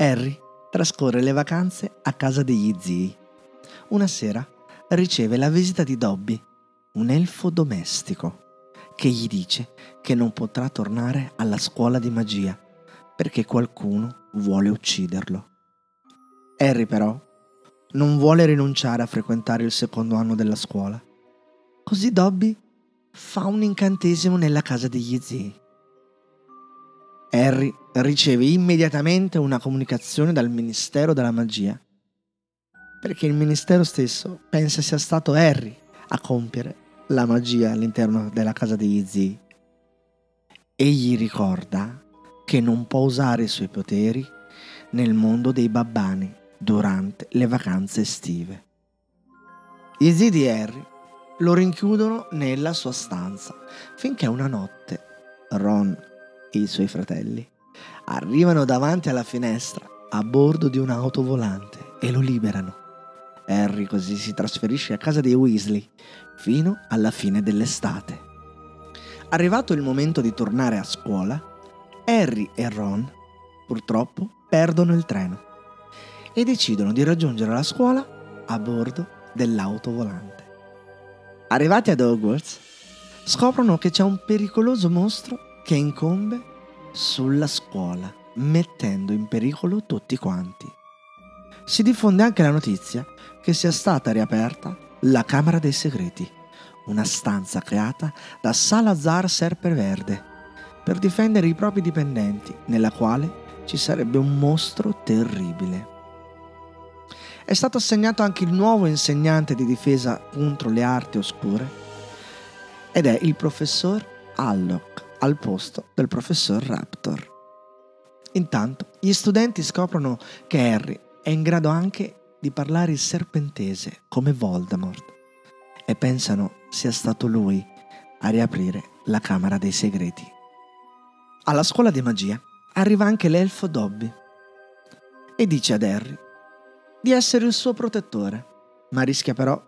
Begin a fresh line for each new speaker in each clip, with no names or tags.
Harry trascorre le vacanze a casa degli zii. Una sera riceve la visita di Dobby, un elfo domestico, che gli dice che non potrà tornare alla scuola di magia perché qualcuno vuole ucciderlo. Harry però non vuole rinunciare a frequentare il secondo anno della scuola. Così Dobby fa un incantesimo nella casa degli zii. Harry riceve immediatamente una comunicazione dal Ministero della Magia, perché il Ministero stesso pensa sia stato Harry a compiere la magia all'interno della casa degli zii e gli ricorda che non può usare i suoi poteri nel mondo dei babbani durante le vacanze estive. Gli zii di Harry lo rinchiudono nella sua stanza finché una notte Ron i suoi fratelli arrivano davanti alla finestra a bordo di un'auto volante e lo liberano. Harry così si trasferisce a casa dei Weasley fino alla fine dell'estate. Arrivato il momento di tornare a scuola, Harry e Ron purtroppo perdono il treno e decidono di raggiungere la scuola a bordo dell'auto volante. Arrivati ad Hogwarts, scoprono che c'è un pericoloso mostro che incombe sulla scuola, mettendo in pericolo tutti quanti. Si diffonde anche la notizia che sia stata riaperta la Camera dei Segreti, una stanza creata da Salazar Serpeverde per difendere i propri dipendenti, nella quale ci sarebbe un mostro terribile. È stato assegnato anche il nuovo insegnante di difesa contro le arti oscure ed è il professor Alloc al posto del professor Raptor. Intanto gli studenti scoprono che Harry è in grado anche di parlare il serpentese come Voldemort e pensano sia stato lui a riaprire la Camera dei Segreti. Alla scuola di magia arriva anche l'elfo Dobby e dice ad Harry di essere il suo protettore, ma rischia però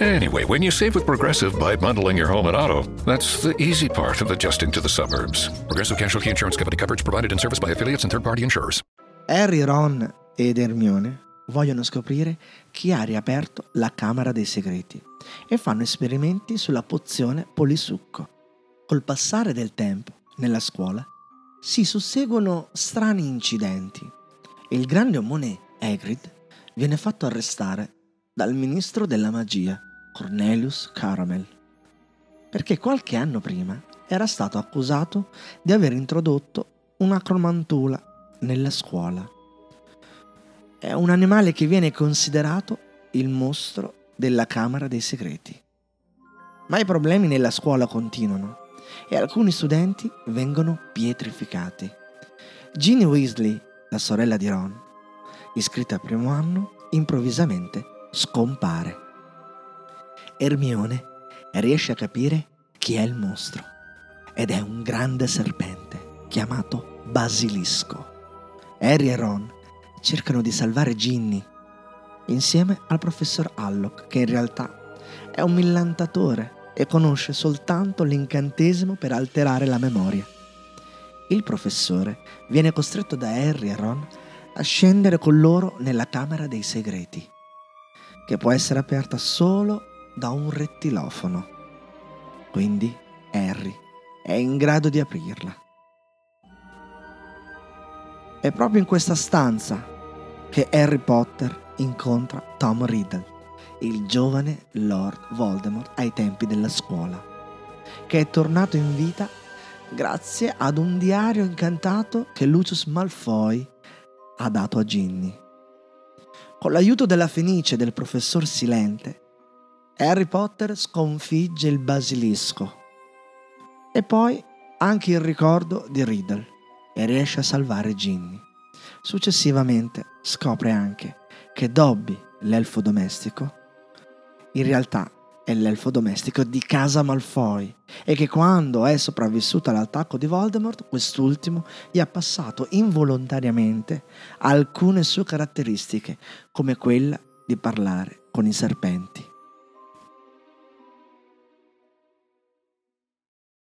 Anyway, when you save with Progressive by bundling your home and auto, that's the easy part of adjusting to the suburbs. Progressive Casualty Insurance Company coverage provided in service by affiliates and third party insurers.
Harry, Ron ed Hermione vogliono scoprire chi ha riaperto la Camera dei Segreti e fanno esperimenti sulla pozione polisucco. Col passare del tempo, nella scuola, si susseguono strani incidenti. Il grande omone Hagrid viene fatto arrestare dal ministro della magia Cornelius Caramel, perché qualche anno prima era stato accusato di aver introdotto una cromantula nella scuola. È un animale che viene considerato il mostro della Camera dei Segreti. Ma i problemi nella scuola continuano e alcuni studenti vengono pietrificati. Ginny Weasley, la sorella di Ron, iscritta al primo anno, improvvisamente scompare. Ermione riesce a capire chi è il mostro ed è un grande serpente chiamato Basilisco. Harry e Ron cercano di salvare Ginny insieme al professor Alloc che in realtà è un millantatore e conosce soltanto l'incantesimo per alterare la memoria. Il professore viene costretto da Harry e Ron a scendere con loro nella Camera dei Segreti, che può essere aperta solo da un rettilofono. Quindi Harry è in grado di aprirla. È proprio in questa stanza che Harry Potter incontra Tom Riddle, il giovane Lord Voldemort ai tempi della scuola, che è tornato in vita grazie ad un diario incantato che Lucius Malfoy ha dato a Ginny. Con l'aiuto della Fenice e del professor Silente, Harry Potter sconfigge il basilisco e poi anche il ricordo di Riddle e riesce a salvare Ginny. Successivamente scopre anche che Dobby, l'elfo domestico, in realtà è l'elfo domestico di casa Malfoy e che quando è sopravvissuto all'attacco di Voldemort, quest'ultimo gli ha passato involontariamente alcune sue caratteristiche, come quella di parlare con i serpenti.